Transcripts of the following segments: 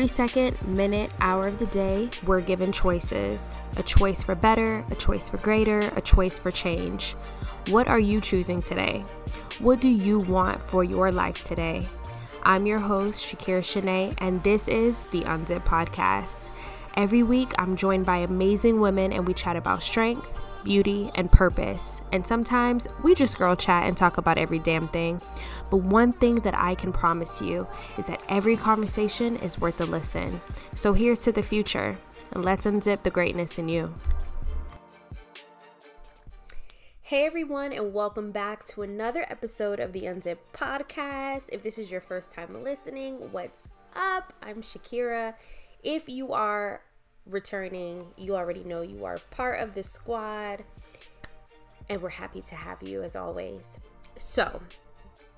Every second, minute, hour of the day, we're given choices a choice for better, a choice for greater, a choice for change. What are you choosing today? What do you want for your life today? I'm your host, Shakira Shanae, and this is the Unzipped Podcast. Every week, I'm joined by amazing women and we chat about strength beauty, and purpose. And sometimes we just girl chat and talk about every damn thing. But one thing that I can promise you is that every conversation is worth a listen. So here's to the future, and let's unzip the greatness in you. Hey everyone, and welcome back to another episode of the Unzipped podcast. If this is your first time listening, what's up? I'm Shakira. If you are returning. You already know you are part of the squad, and we're happy to have you as always. So,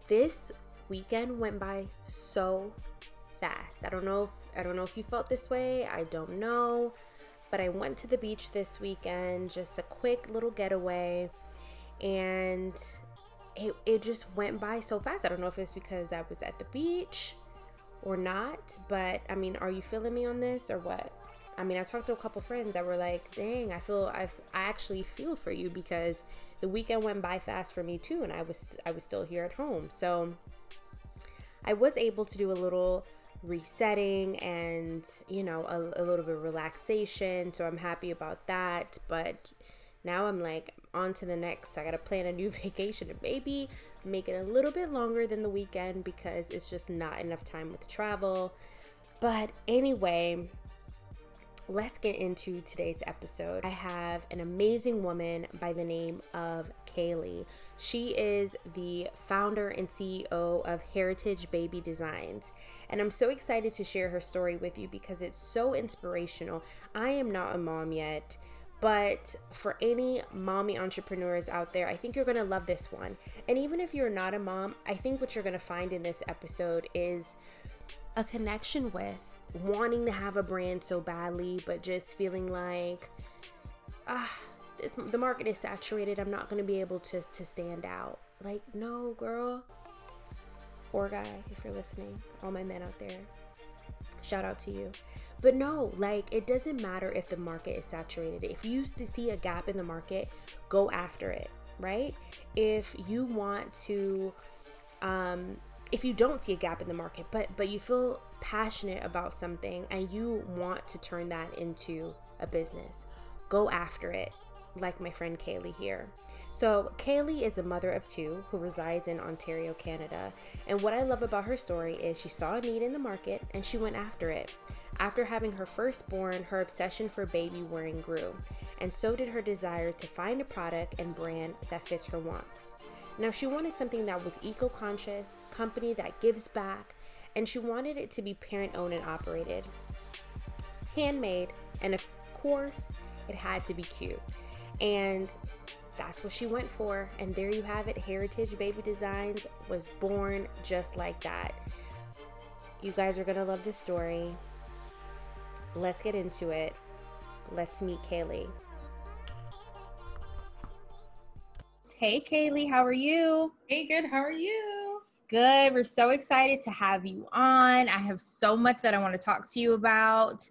this weekend went by so fast. I don't know if I don't know if you felt this way. I don't know, but I went to the beach this weekend, just a quick little getaway, and it it just went by so fast. I don't know if it's because I was at the beach or not, but I mean, are you feeling me on this or what? I mean, I talked to a couple friends that were like, "Dang, I feel I I actually feel for you because the weekend went by fast for me too, and I was I was still here at home." So I was able to do a little resetting and you know a, a little bit of relaxation. So I'm happy about that. But now I'm like on to the next. I gotta plan a new vacation and maybe make it a little bit longer than the weekend because it's just not enough time with travel. But anyway, let's get into today's episode. I have an amazing woman by the name of Kayleigh. She is the founder and CEO of Heritage Baby Designs. And I'm so excited to share her story with you because it's so inspirational. I am not a mom yet. But for any mommy entrepreneurs out there, I think you're gonna love this one. And even if you're not a mom, I think what you're gonna find in this episode is a connection with wanting to have a brand so badly, but just feeling like, ah, this, the market is saturated. I'm not going to be able to, to stand out. Like, no, girl. Or guy, if you're listening, all my men out there, shout out to you. But no, like, it doesn't matter if the market is saturated. If you to see a gap in the market, go after it, right? If you want to, um, if you don't see a gap in the market, but but you feel passionate about something and you want to turn that into a business, go after it, like my friend Kayleigh here. So, Kayleigh is a mother of two who resides in Ontario, Canada. And what I love about her story is she saw a need in the market and she went after it. After having her firstborn, her obsession for baby wearing grew, and so did her desire to find a product and brand that fits her wants. Now, she wanted something that was eco conscious, company that gives back, and she wanted it to be parent owned and operated. Handmade, and of course, it had to be cute. And that's what she went for. And there you have it Heritage Baby Designs was born just like that. You guys are to love this story. Let's get into it. Let's meet Kayleigh. Hey, Kayleigh, how are you? Hey, good. How are you? good. We're so excited to have you on. I have so much that I want to talk to you about.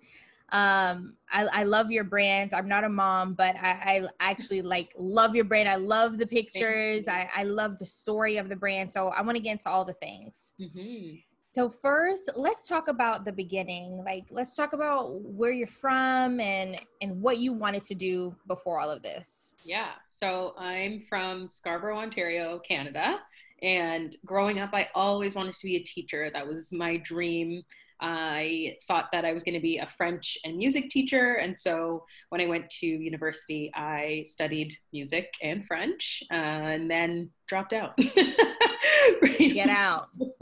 Um, I, I love your brand. I'm not a mom, but I, I actually like love your brand. I love the pictures. I, I love the story of the brand. So I want to get into all the things. Mm-hmm. So first, let's talk about the beginning. Like, let's talk about where you're from and and what you wanted to do before all of this. Yeah. So I'm from Scarborough, Ontario, Canada. And growing up, I always wanted to be a teacher. That was my dream. I thought that I was going to be a French and music teacher. And so when I went to university, I studied music and French uh, and then dropped out. Get out.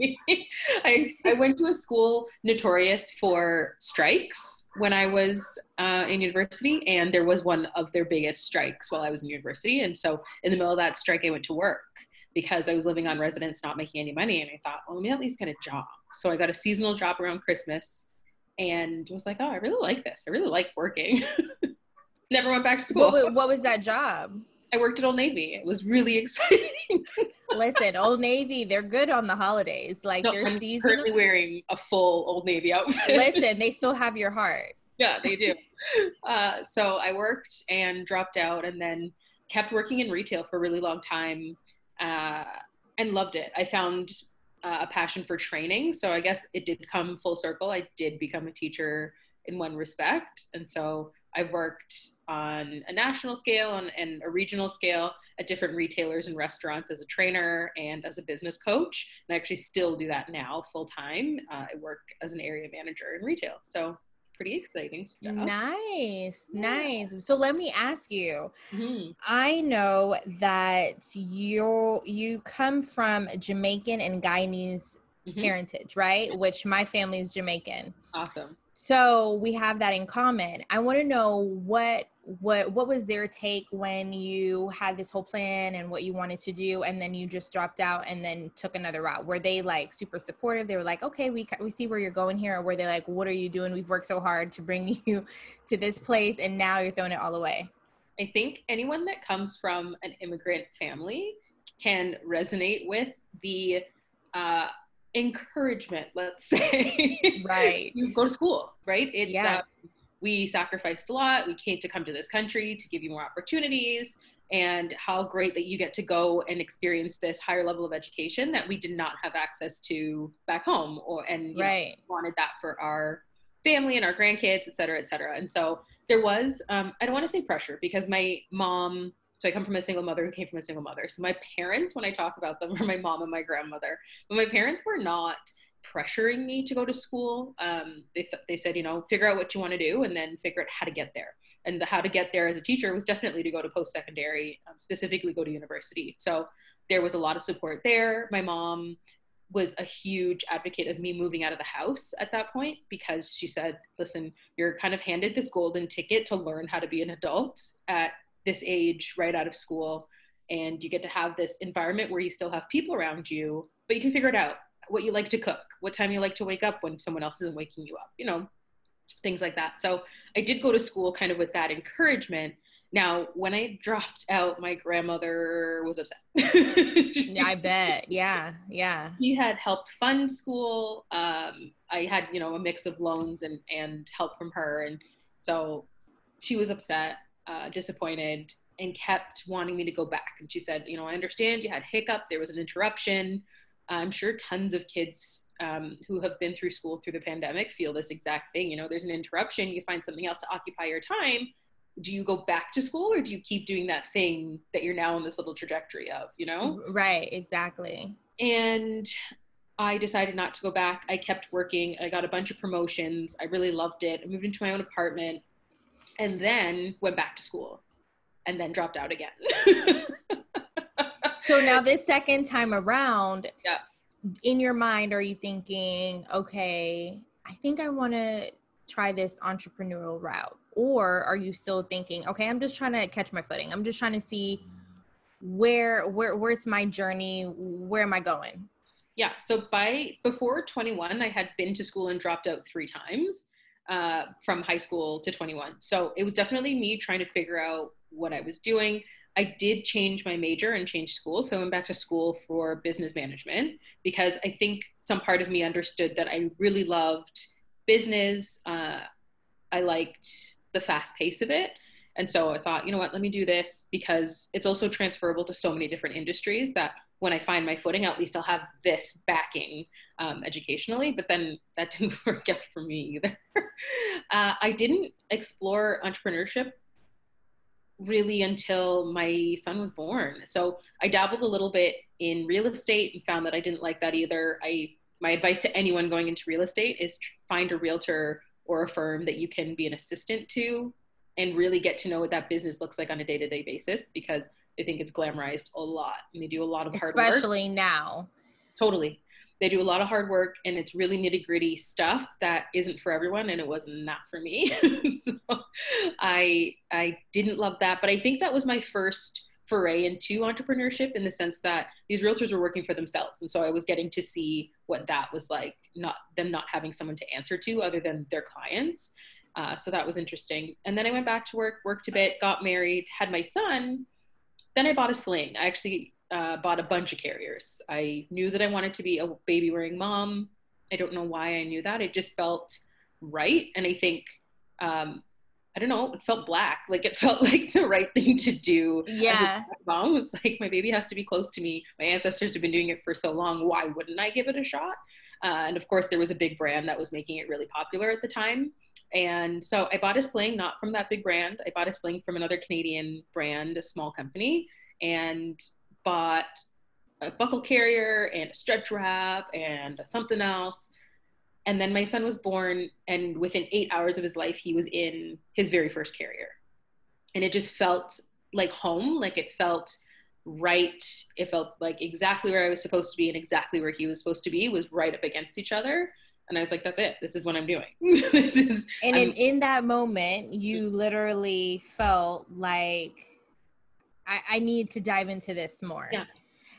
I, I went to a school notorious for strikes when I was uh, in university, and there was one of their biggest strikes while I was in university. And so in the middle of that strike, I went to work because I was living on residence, not making any money. And I thought, well, let me at least get a job. So I got a seasonal job around Christmas and was like, oh, I really like this. I really like working. Never went back to school. What, what was that job? I worked at Old Navy. It was really exciting. Listen, Old Navy, they're good on the holidays. Like no, their I'm season. currently wearing a full Old Navy outfit. Listen, they still have your heart. yeah, they do. Uh, so I worked and dropped out, and then kept working in retail for a really long time, uh, and loved it. I found a passion for training, so I guess it did come full circle. I did become a teacher in one respect, and so I've worked on a national scale and, and, a regional scale at different retailers and restaurants as a trainer and as a business coach. And I actually still do that now full time. Uh, I work as an area manager in retail. So pretty exciting stuff. Nice, yeah. nice. So let me ask you. Mm-hmm. I know that you you come from Jamaican and Guyanese mm-hmm. heritage, right? Which my family is Jamaican. Awesome. So we have that in common. I want to know what what what was their take when you had this whole plan and what you wanted to do and then you just dropped out and then took another route were they like super supportive they were like okay we we see where you're going here or were they like what are you doing we've worked so hard to bring you to this place and now you're throwing it all away i think anyone that comes from an immigrant family can resonate with the uh, encouragement, let's say. Right. you go to school, right? It's, yeah. Um, we sacrificed a lot. We came to come to this country to give you more opportunities and how great that you get to go and experience this higher level of education that we did not have access to back home or and right. know, wanted that for our family and our grandkids et cetera et cetera and so there was um, i don't want to say pressure because my mom so I come from a single mother who came from a single mother. So my parents, when I talk about them, are my mom and my grandmother. But my parents were not pressuring me to go to school. Um, they, th- they said, you know, figure out what you want to do and then figure out how to get there. And the how to get there as a teacher was definitely to go to post secondary, um, specifically go to university. So there was a lot of support there. My mom was a huge advocate of me moving out of the house at that point because she said, listen, you're kind of handed this golden ticket to learn how to be an adult at this age right out of school and you get to have this environment where you still have people around you but you can figure it out what you like to cook what time you like to wake up when someone else isn't waking you up you know things like that. So i did go to school kind of with that encouragement. Now when i dropped out my grandmother was upset. Yeah i bet. Yeah yeah. She had helped fund school. Um, i had you know a mix of loans and and help from her. And so she was upset uh, disappointed and kept wanting me to go back. And she said, you know, I understand you had hiccup, there was an interruption. I'm sure tons of kids um, who have been through school through the pandemic feel this exact thing. You know, there's an interruption, you find something else to occupy your time. Do you go back to school or do you keep doing that thing that you're now on this little trajectory of, you know? Right, exactly. And I decided not to go back. I kept working. I got a bunch of promotions. I really loved it. I moved into my own apartment and then went back to school and then dropped out again. so now this second time around, yeah. in your mind, are you thinking, okay, I think I want to try this entrepreneurial route? Or are you still thinking, okay, I'm just trying to catch my footing. I'm just trying to see where where where's my journey? Where am I going? Yeah. So by before 21, I had been to school and dropped out three times uh, from high school to 21. So it was definitely me trying to figure out what I was doing. I did change my major and change school. So I went back to school for business management because I think some part of me understood that I really loved business. Uh, I liked the fast pace of it. And so I thought, you know what, let me do this because it's also transferable to so many different industries that when I find my footing, at least I'll have this backing um, educationally. But then that didn't work out for me either. uh, I didn't explore entrepreneurship really until my son was born. So I dabbled a little bit in real estate and found that I didn't like that either. I my advice to anyone going into real estate is find a realtor or a firm that you can be an assistant to and really get to know what that business looks like on a day-to-day basis because they think it's glamorized a lot and they do a lot of hard especially work. Especially now. Totally. They do a lot of hard work and it's really nitty gritty stuff that isn't for everyone and it was not for me. so I I didn't love that, but I think that was my first foray into entrepreneurship in the sense that these realtors were working for themselves and so i was getting to see what that was like not them not having someone to answer to other than their clients uh, so that was interesting and then i went back to work worked a bit got married had my son then I bought a sling. I actually uh, bought a bunch of carriers. I knew that I wanted to be a baby wearing mom. I don't know why I knew that. It just felt right. And I think, um, I don't know, it felt black. Like it felt like the right thing to do. Yeah. Mom was like, my baby has to be close to me. My ancestors have been doing it for so long. Why wouldn't I give it a shot? Uh, and of course, there was a big brand that was making it really popular at the time. And so I bought a sling, not from that big brand. I bought a sling from another Canadian brand, a small company, and bought a buckle carrier and a stretch wrap and something else. And then my son was born, and within eight hours of his life, he was in his very first carrier. And it just felt like home, like it felt right. It felt like exactly where I was supposed to be and exactly where he was supposed to be was right up against each other. And I was like, that's it. This is what I'm doing. this is, and in, in that moment, you literally felt like, I, I need to dive into this more. Yeah.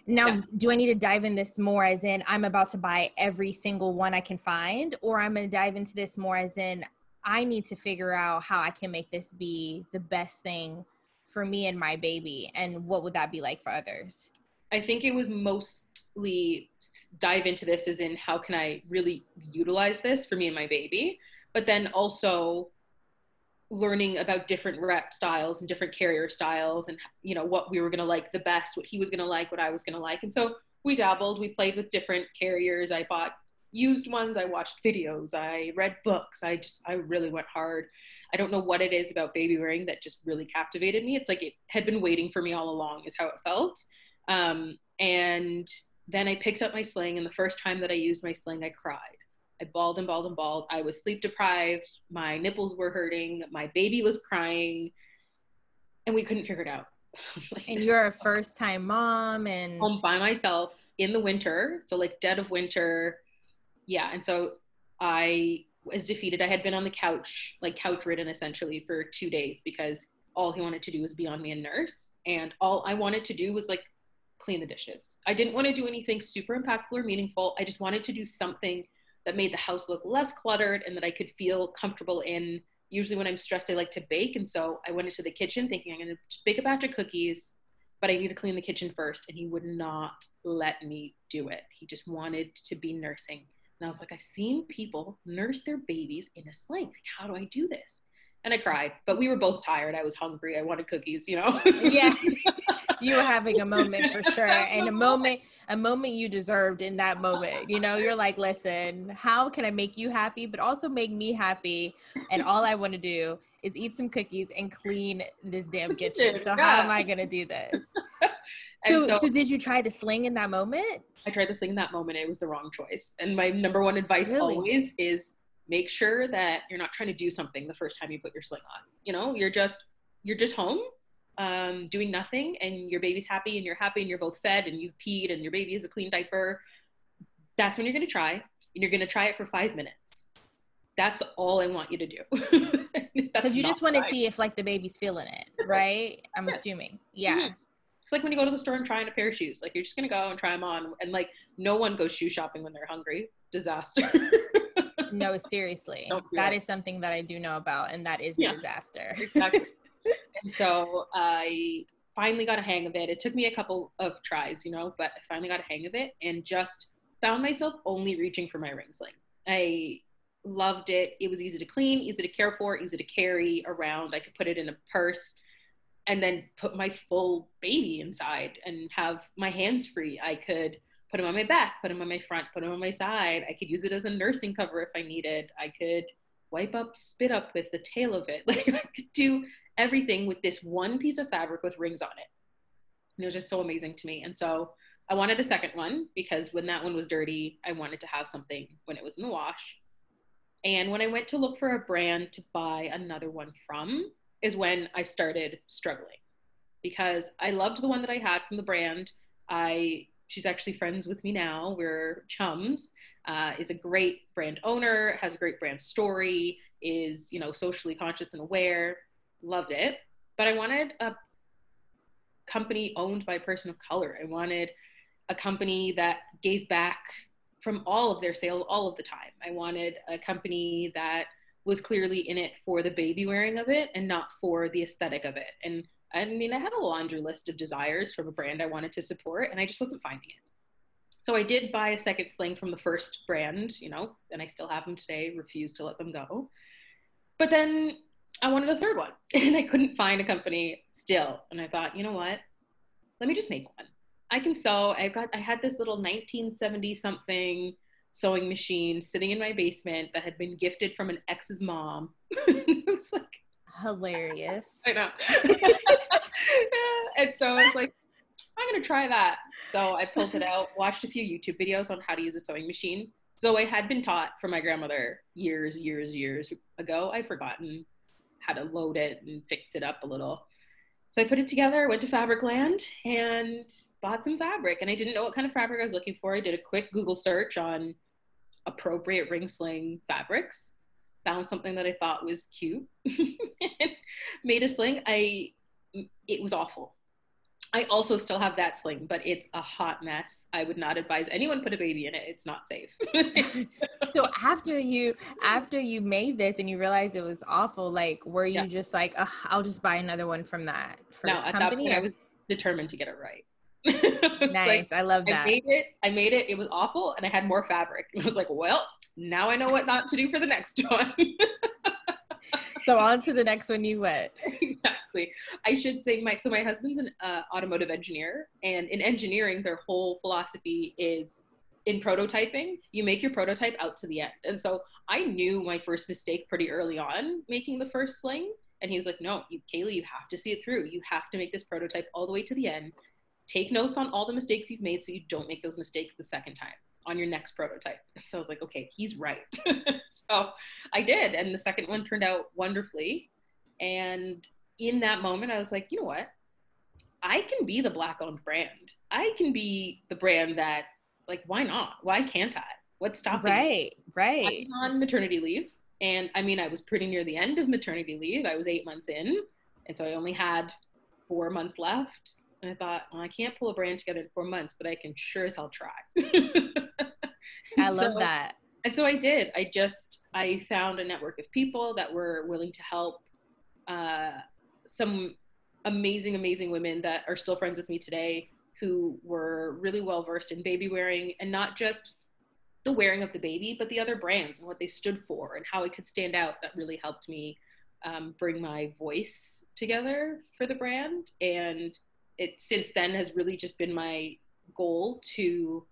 Now, Yeah. do I need to dive in this more as in I'm about to buy every single one I can find, or I'm going to dive into this more as in I need to figure out how I can make this be the best thing for me and my baby? And what would that be like for others? I think it was mostly dive into this as in how can I really utilize this for me and my baby, but then also learning about different wrap styles and different carrier styles and you know what we were going to like the best, what he was going to like, what I was going to like. And so we dabbled, we played with different carriers. I bought used ones, I watched videos, I read books. I just I really went hard. I don't know what it is about baby wearing that just really captivated me. It's like it had been waiting for me all along is how it felt. Um, and then I picked up my sling, and the first time that I used my sling, I cried. I bawled and bawled and bawled. I was sleep deprived. My nipples were hurting. My baby was crying, and we couldn't figure it out. Like, And you're a first time mom, and home by myself in the winter, so like dead of winter. Yeah, and so I was defeated. I had been on the couch, like couch ridden essentially for two days because all he wanted to do was be on me and nurse. And all I wanted to do was like clean the dishes. I didn't want to do anything super impactful or meaningful. I just wanted to do something that made the house look less cluttered and that I could feel comfortable in. Usually when I'm stressed, I like to bake. And so I went into the kitchen thinking I'm going to bake a batch of cookies, but I need to clean the kitchen first. And he would not let me do it. He just wanted to be nursing. And I was like, I've seen people nurse their babies in a sling. Like, how do I do this? And I cried, but we were both tired. I was hungry. I wanted cookies, you know? yeah you were having a moment for sure and a moment a moment you deserved in that moment you know you're like listen how can i make you happy but also make me happy and all i want to do is eat some cookies and clean this damn kitchen so how am i going to do this so, so- so did you try to sling in that moment I tried to sling in that moment. It was the wrong choice. And my number one advice Really? always is make sure that you're not trying to do something the first time you put your sling on. You know, you're just you're just home, um, doing nothing, and your baby's happy, and you're happy, and you're both fed, and you've peed, and your baby has a clean diaper. That's when you're gonna try, and you're gonna try it for five minutes. That's all I want you to do. because you just want to to see if like the baby's feeling it right i'm Yeah. assuming yeah Mhm. It's like when you go to the store and try on a pair of shoes. Like you're just gonna go and try them on, and like no one goes shoe shopping when they're hungry. Disaster. no seriously that it. is something that i do know about and that is Yeah. a disaster exactly. And so I finally got a hang of it. It took me a couple of tries, you know, but I finally got a hang of it and just found myself only reaching for my ring sling. I loved it. It was easy to clean, easy to care for, easy to carry around. I could put it in a purse and then put my full baby inside and have my hands free. I could put him on my back, put him on my front, put him on my side. I could use it as a nursing cover if I needed. I could wipe up, spit up with the tail of it. Like I could do everything with this one piece of fabric with rings on it. And it was just so amazing to me. And so I wanted a second one because when that one was dirty, I wanted to have something when it was in the wash. And when I went to look for a brand to buy another one from, is when I started struggling because I loved the one that I had from the brand. I she's actually friends with me now. We're chums. Uh, is a great brand owner, has a great brand story, is you know socially conscious and aware. Loved it, but I wanted a company owned by a person of color. I wanted a company that gave back from all of their sales all of the time. I wanted a company that was clearly in it for the baby wearing of it and not for the aesthetic of it. And I mean, I had a laundry list of desires from a brand I wanted to support, and I just wasn't finding it. So I did buy a second sling from the first brand, you know, and I still have them today, refuse to let them go. But then I wanted a third one, and I couldn't find a company still. And I thought, you know what? Let me just make one. I can sew. I got I had this little 1970 something sewing machine sitting in my basement that had been gifted from an ex's mom. it was like hilarious. I know. and so I was like, I'm gonna try that. So I pulled it out, watched a few YouTube videos on how to use a sewing machine. So I had been taught from my grandmother years, years, years ago. I'd forgotten how to load it and fix it up a little. So I put it together, went to Fabricland and bought some fabric. And I didn't know what kind of fabric I was looking for. I did a quick Google search on appropriate ring sling fabrics, found something that I thought was cute, made a sling. I it was awful. I also still have that sling, but it's a hot mess. I would not advise anyone put a baby in it. It's not safe. so after you after you made this and you realized it was awful, like were you yeah. just like, I'll just buy another one from that first no, company? Point, I was determined to get it right. nice. Like, I love that. I made it. I made it. It was awful, and I had more fabric. I was like, well, now I know what not to do for the next one. So on to the next one you went. Exactly. I should say my so my husband's an uh, automotive engineer, and in engineering, their whole philosophy is in prototyping, you make your prototype out to the end. And so I knew my first mistake pretty early on making the first sling. And he was like, no, you, Kayleigh, you have to see it through. You have to make this prototype all the way to the end. Take notes on all the mistakes you've made so you don't make those mistakes the second time on your next prototype. So I was like, okay, he's right. so I did. And the second one turned out wonderfully. And in that moment, I was like, you know what? I can be the black owned brand. I can be the brand that, like, why not? Why can't I? What's stopping Right, me? right. on maternity leave. And I mean, I was pretty near the end of maternity leave. I was eight months in. And so I only had four months left. And I thought, well, I can't pull a brand together in four months, but I can sure as hell try. I love so, that. And so I did. I just I found a network of people that were willing to help. Uh, some amazing, amazing women that are still friends with me today who were really well versed in baby wearing and not just the wearing of the baby, but the other brands and what they stood for and how it could stand out. That really helped me um, bring my voice together for the brand. And it since then has really just been my goal to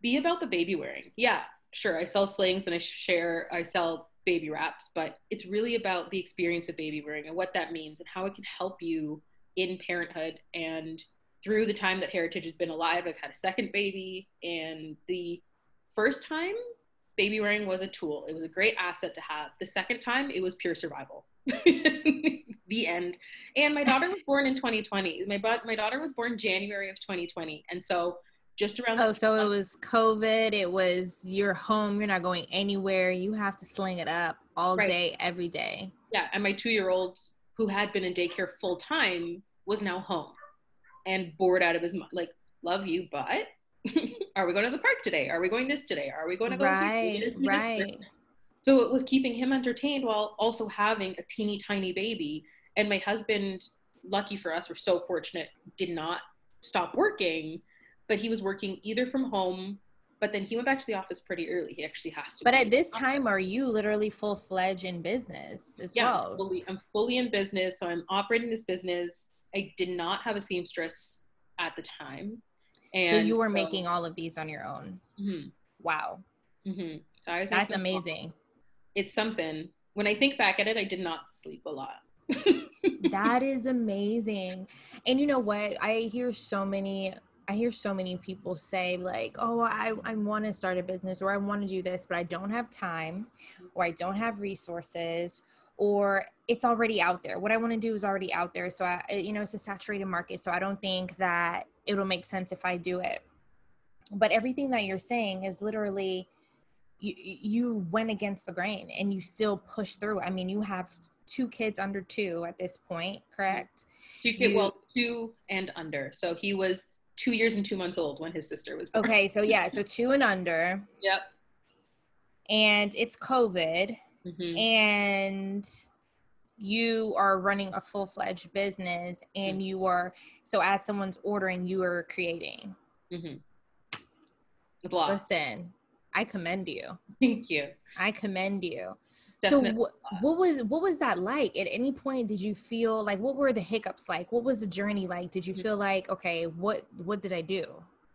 be about the baby wearing. Yeah, sure, I sell slings and I share, I sell baby wraps, but it's really about the experience of baby wearing and what that means and how it can help you in parenthood. And through the time that Heritage has been alive, I've had a second baby, and the first time baby wearing was a tool. It was a great asset to have. The second time, it was pure survival. the end. And my daughter was born in 2020. My my daughter was born January of 2020, and so just around. Oh, so it was COVID. It was you're home. You're not going anywhere. You have to sling it up all right. day, every day. Yeah, and my two year old, who had been in daycare full time, was now home and bored out of his mind. Like, love you, but are we going to the park today? Are we going this today? Are we going to go? Right, right. So it was keeping him entertained while also having a teeny tiny baby. And my husband, lucky for us, we're so fortunate, did not stop working but he was working either from home but then he went back to the office pretty early. He actually has to. But at this time, are you literally full fledged in business as yeah, well? Fully, I'm fully in business, so I'm operating this business. I did not have a seamstress at the time, and so you were so, making all of these on your own. Mm-hmm. Wow, mm-hmm. so that's amazing. It's something. When I think back at it, I did not sleep a lot. That is amazing, and you know what? I hear so many I hear so many people say like, "Oh, I I want to start a business or I want to do this, but I don't have time or I don't have resources or it's already out there. What I want to do is already out there. So I you know, it's a saturated market, so I don't think that it'll make sense if I do it." But everything that you're saying is literally you, you went against the grain and you still push through. I mean, you have two kids under 2 at this point, correct? Two kids, well, 2 and under. So he was two years and two months old when his sister was born. Okay, so yeah, so two and under. Yep. And it's COVID. Mm-hmm. And you are running a full-fledged business and you are so as someone's ordering you are creating Mm-hmm. listen i commend you Thank you. i commend you Definitely. so what, what was what was that like? At any point did you feel like what were the hiccups like? What was the journey like? Did you Mhm. feel like okay what what did i do?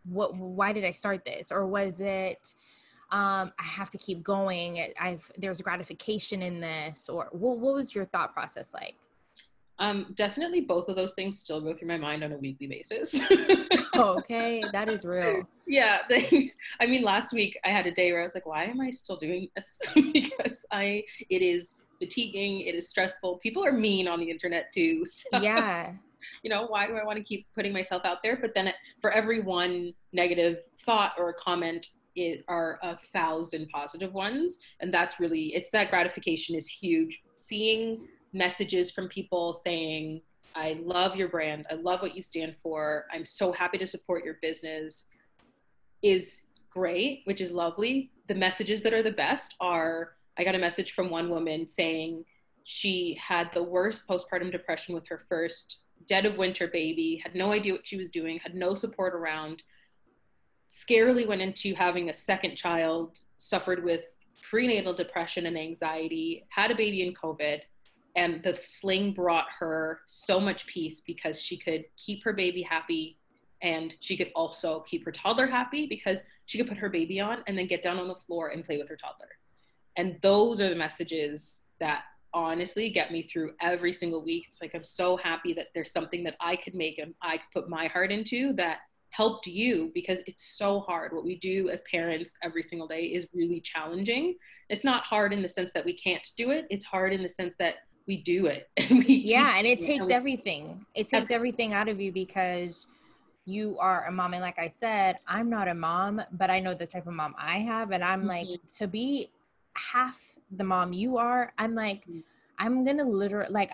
What why did i start this? Or was it um i have to keep going? I've there's gratification in this? Or what, what was your thought process like Um, definitely both of those things still go through my mind on a weekly basis. oh, okay that is real yeah. They, I mean, last week I had a day where I was like, why am I still doing this? because I, it is fatiguing. It is stressful. People are mean on the internet too. So, yeah You know, why do I want to keep putting myself out there? But then it, for every one negative thought or comment, it are a thousand positive ones. And that's really, it's that gratification is huge. Seeing messages from people saying, I love your brand. I love what you stand for. I'm so happy to support your business is great, which is lovely. The messages that are the best are I got a message from one woman saying she had the worst postpartum depression with her first dead of winter baby, had no idea what she was doing, had no support around, scarily went into having a second child, suffered with prenatal depression and anxiety, had a baby in COVID, and the sling brought her so much peace because she could keep her baby happy and she could also keep her toddler happy because she could put her baby on and then get down on the floor and play with her toddler. And those are the messages that honestly get me through every single week. It's like I'm so happy that there's something that I could make and I could put my heart into that helped you because it's so hard. What we do as parents every single day is really challenging. It's not hard in the sense that we can't do it. It's hard in the sense that we do it. We yeah and it takes we- everything it takes everything out of you because you are a mom and like i said i'm not a mom but i know the type of mom i have and i'm like Mhm. to be half the mom you are i'm like Mhm. i'm gonna literally like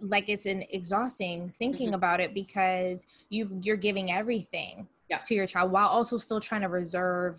like it's an exhausting thinking Mhm. about it because you you're giving everything Yeah. to your child while also still trying to reserve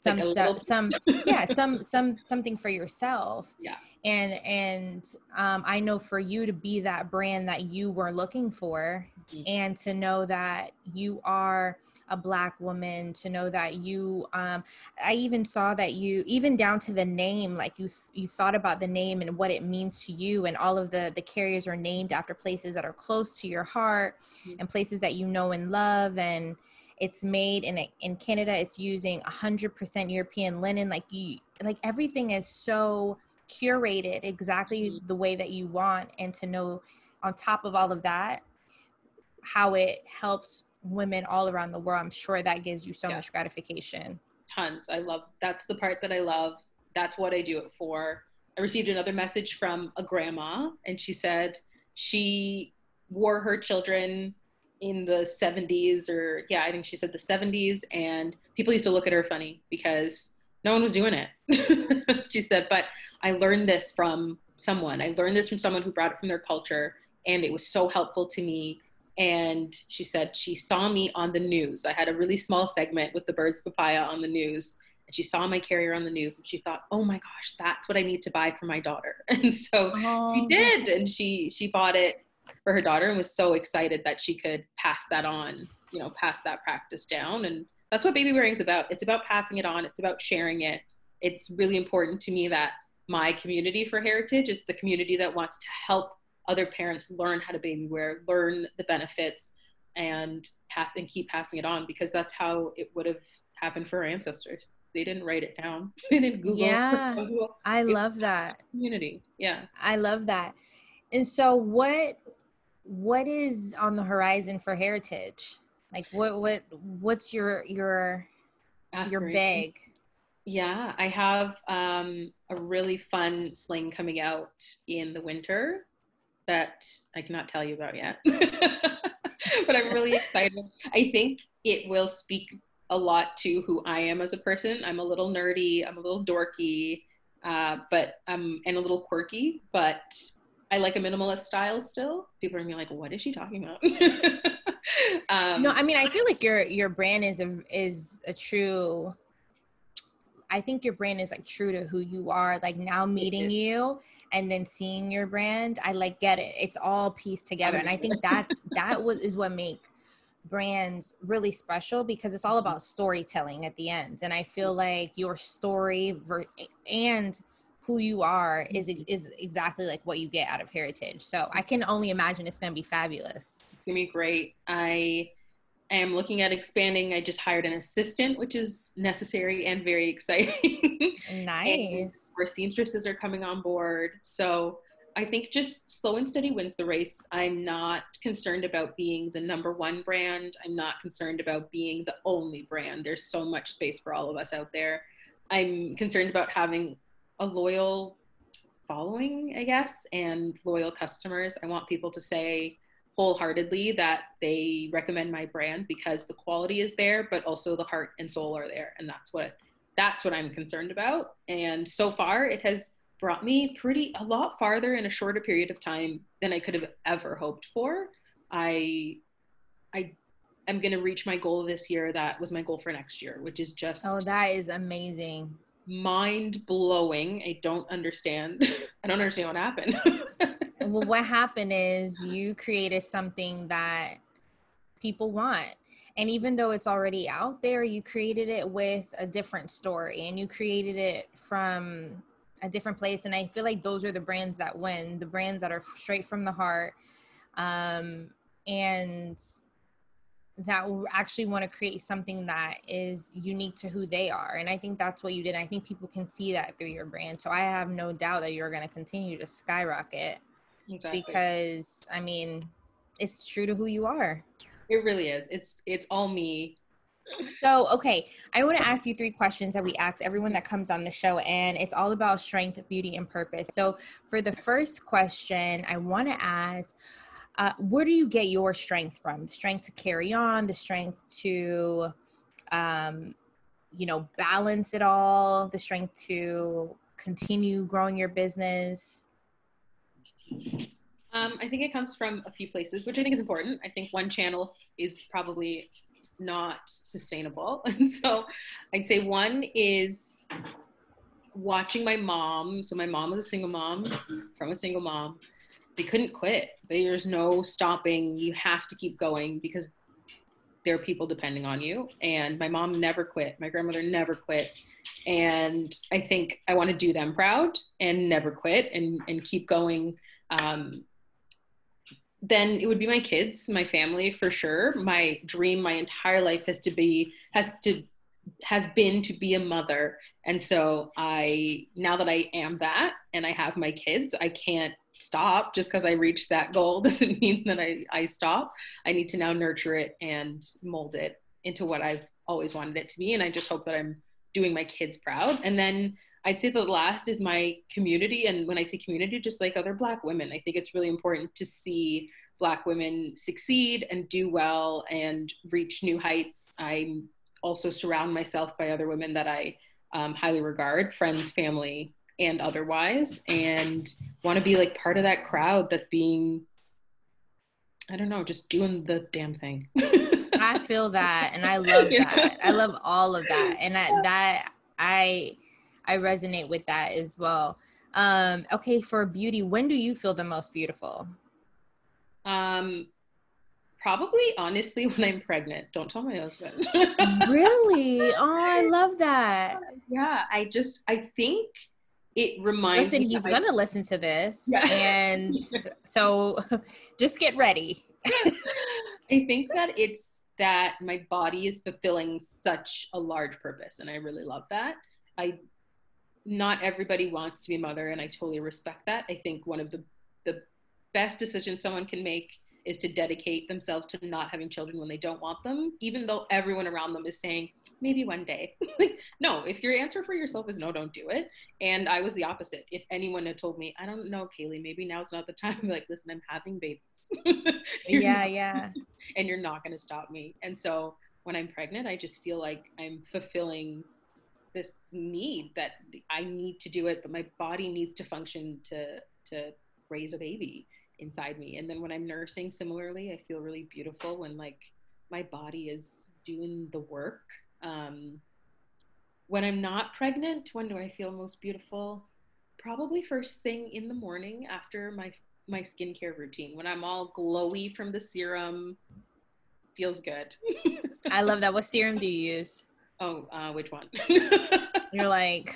some Like stuff some yeah some some something for yourself Yeah. and and um, i know for you to be that brand that you were looking for Mhm. and to know that you are a black woman to know that you um i even saw that you even down to the name like you you thought about the name and what it means to you and all of the the carriers are named after places that are close to your heart Mhm. and places that you know and love and it's made in in Canada it's using 100% European linen like you like everything is so curated exactly Mhm. the way that you want and to know on top of all of that how it helps women all around the world i'm sure that gives you so Yeah. much gratification tons. I love that's the part that I love. That's what I do it for. I received another message from a grandma, and she said she wore her children in the 70s, or yeah, I think she said the 70s, and people used to look at her funny because no one was doing it. she said, but I learned this from someone. I learned this from someone who brought it from their culture, and it was so helpful to me and she said she saw me on the news. I had a really small segment with the Birds Papaya on the news, and she saw my carrier on the news, and she thought, "Oh my gosh, that's what I need to buy for my daughter." And so she Oh, did, and she she bought it for her daughter, and was so excited that she could pass that on, you know, pass that practice down. And that's what baby wearing is about. It's about passing it on. It's about sharing it. It's really important to me that my community for heritage is the community that wants to help other parents learn how to baby wear, learn the benefits, and pass and keep passing it on because that's how it would have happened for our ancestors. They didn't write it down. They didn't Google. Yeah. Google i It's- love that community. Yeah. i love that and so what what is on the horizon for heritage like what what what's your your your bag Yeah, I have um, a really fun sling coming out in the winter that I cannot tell you about yet. but I'm really excited. I think it will speak a lot to who I am as a person. I'm a little nerdy, I'm a little dorky, uh, but um, and a little quirky, but I like a minimalist style still. People are gonna be like, "What is she talking about?" um, no i mean i feel like your your brand is a is a true I think your brand is like true to who you are. Like now meeting you and then seeing your brand, I like get it. It's all pieced together. And I think that's that was is what make brands really special because it's all Mm-hmm. about storytelling at the end. And I feel like your story ver- and who you are is Mm-hmm. is exactly like what you get out of heritage. So I can only imagine it's going to be fabulous. It's gonna be great. I am looking at expanding. I just hired an assistant, which is necessary and very exciting. Nice. Our seamstresses are coming on board. So I think just slow and steady wins the race. I'm not concerned about being the number one brand. I'm not concerned about being the only brand. There's so much space for all of us out there. I'm concerned about having a loyal following, I guess, and loyal customers. I want people to say wholeheartedly that they recommend my brand because the quality is there, but also the heart and soul are there. And that's what that's what I'm concerned about. And so far it has brought me pretty a lot farther in a shorter period of time than I could have ever hoped for. I I am gonna reach my goal this year. That was my goal for next year, which is just Oh, that is amazing. Mind blowing. I don't understand. I don't understand what happened. well, what happened is you created something that people want. And even though it's already out there, you created it with a different story and you created it from a different place. And I feel like those are the brands that win the brands that are straight from the heart um, and that will actually want to create something that is unique to who they are. And I think that's what you did. I think people can see that through your brand. So I have no doubt that you're going to continue to skyrocket exactly. because I mean, it's true to who you are. it really is. It's it's all me. So, okay, I want to ask you three questions that we ask everyone that comes on the show, and it's all about strength, beauty, and purpose. So, for the first question, I want to ask, uh, where do you get your strength from? The strength to carry on, the strength to, um, you know, balance it all, the strength to continue growing your business. Um, I think it comes from a few places, which I think is important. I think one channel is probably not sustainable. And so I'd say one is watching my mom. So my mom was a single mom from a single mom. They couldn't quit. There's no stopping. You have to keep going because there are people depending on you. And my mom never quit. My grandmother never quit. And I think I want to do them proud and never quit and, and keep going. Um, then it would be my kids, my family for sure. My dream my entire life has to be has to has been to be a mother. And so I now that I am that and I have my kids, I can't stop just because I reached that goal doesn't mean that I, I stop. I need to now nurture it and mold it into what I've always wanted it to be. And I just hope that I'm doing my kids proud. And then I'd say the last is my community. And when I say community, just like other Black women, I think it's really important to see Black women succeed and do well and reach new heights. I also surround myself by other women that I um, highly regard, friends, family, and otherwise, and want to be like part of that crowd that's being, I don't know, just doing the damn thing. I feel that and I love Yeah. that. I love all of that. And that that I I resonate with that as well. Um okay, for beauty, when do you feel the most beautiful? Um, probably honestly when I'm pregnant. Don't tell my husband. Really? Oh, I love that. yeah, I just I think it reminds Listen, he's I- gonna listen to this. Yeah. And so just get ready. I think that it's that my body is fulfilling such a large purpose, and I really love that. I not everybody wants to be a mother, and I totally respect that. I think one of the the best decisions someone can make is to dedicate themselves to not having children when they don't want them, even though everyone around them is saying maybe one day. no, if your answer for yourself is no, don't do it. And I was the opposite. If anyone had told me, I don't know, Kayleigh, maybe now's not the time, like, listen, I'm having babies. Yeah, not- yeah. and you're not going to stop me. And so when I'm pregnant, I just feel like I'm fulfilling this need that I need to do it, but my body needs to function to to raise a baby inside me. And then when I'm nursing, similarly, I feel really beautiful when like my body is doing the work. Um, when I'm not pregnant, when do I feel most beautiful? Probably first thing in the morning after my my skincare routine when I'm all glowy from the serum. Feels good. I love that. What serum do you use? Oh, uh, which one? You're like,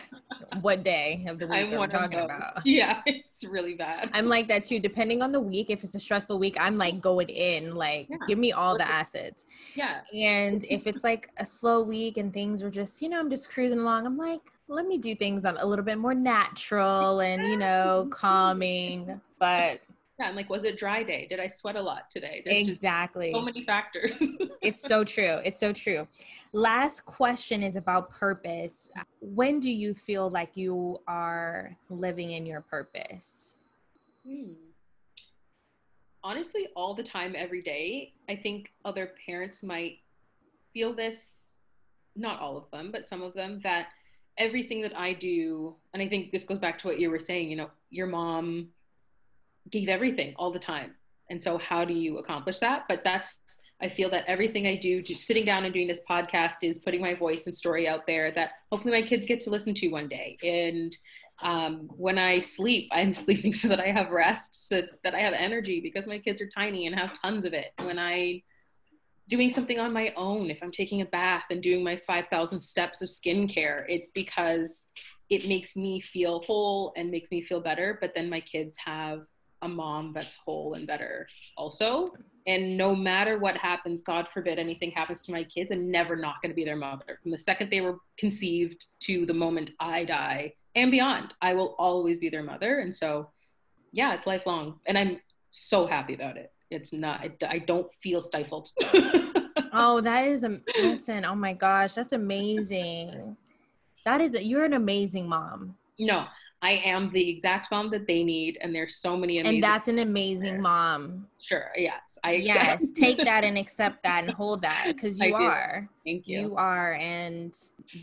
what day of the week I'm are we talking about? Yeah, it's really bad. I'm like that too. Depending on the week, if it's a stressful week, I'm like going in, like, yeah. give me all the acids. Yeah. And if it's like a slow week and things are just, you know, I'm just cruising along, I'm like, let me do things a little bit more natural and, you know, calming. But yeah, I'm like, was it dry day? Did I sweat a lot today? There's exactly. So many factors. it's so true. It's so true. Last question is about purpose. When do you feel like you are living in your purpose? Hmm. Honestly, all the time, every day. I think other parents might feel this, not all of them, but some of them, that everything that I do, and I think this goes back to what you were saying, you know, your mom gave everything all the time. And so, how do you accomplish that? But that's, I feel that everything I do, just sitting down and doing this podcast, is putting my voice and story out there that hopefully my kids get to listen to one day. And um, when I sleep, I'm sleeping so that I have rest, so that I have energy because my kids are tiny and have tons of it. When I doing something on my own, if I'm taking a bath and doing my 5,000 steps of skincare, it's because it makes me feel whole and makes me feel better. But then my kids have a mom that's whole and better also. And no matter what happens, God forbid anything happens to my kids, I'm never not going to be their mother. From the second they were conceived to the moment I die and beyond, I will always be their mother. And so, yeah, it's lifelong. And I'm so happy about it. It's not, I don't feel stifled. oh, that is, a, listen, oh my gosh, that's amazing. That is, you're an amazing mom. No, I am the exact mom that they need, and there's so many amazing. And that's an amazing mom. Sure. Yes. I yes. Take that and accept that and hold that because you are. Thank you. You are, and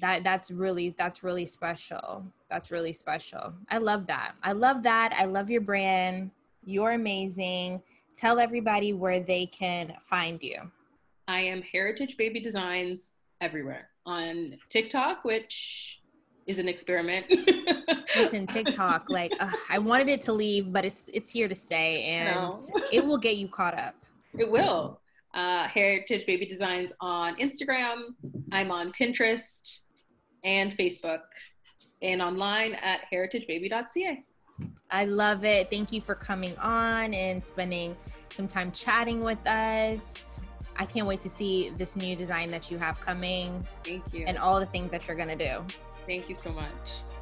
that that's really that's really special. That's really special. I love that. I love that. I love your brand. You're amazing. Tell everybody where they can find you. I am Heritage Baby Designs everywhere on TikTok, which is an experiment. Listen, TikTok, like uh, I wanted it to leave, but it's it's here to stay, and no. it will get you caught up. It will. Uh, Heritage Baby Designs on Instagram. I'm on Pinterest and Facebook, and online at heritagebaby.ca. I love it. Thank you for coming on and spending some time chatting with us. I can't wait to see this new design that you have coming. Thank you. And all the things that you're going to do. Thank you so much.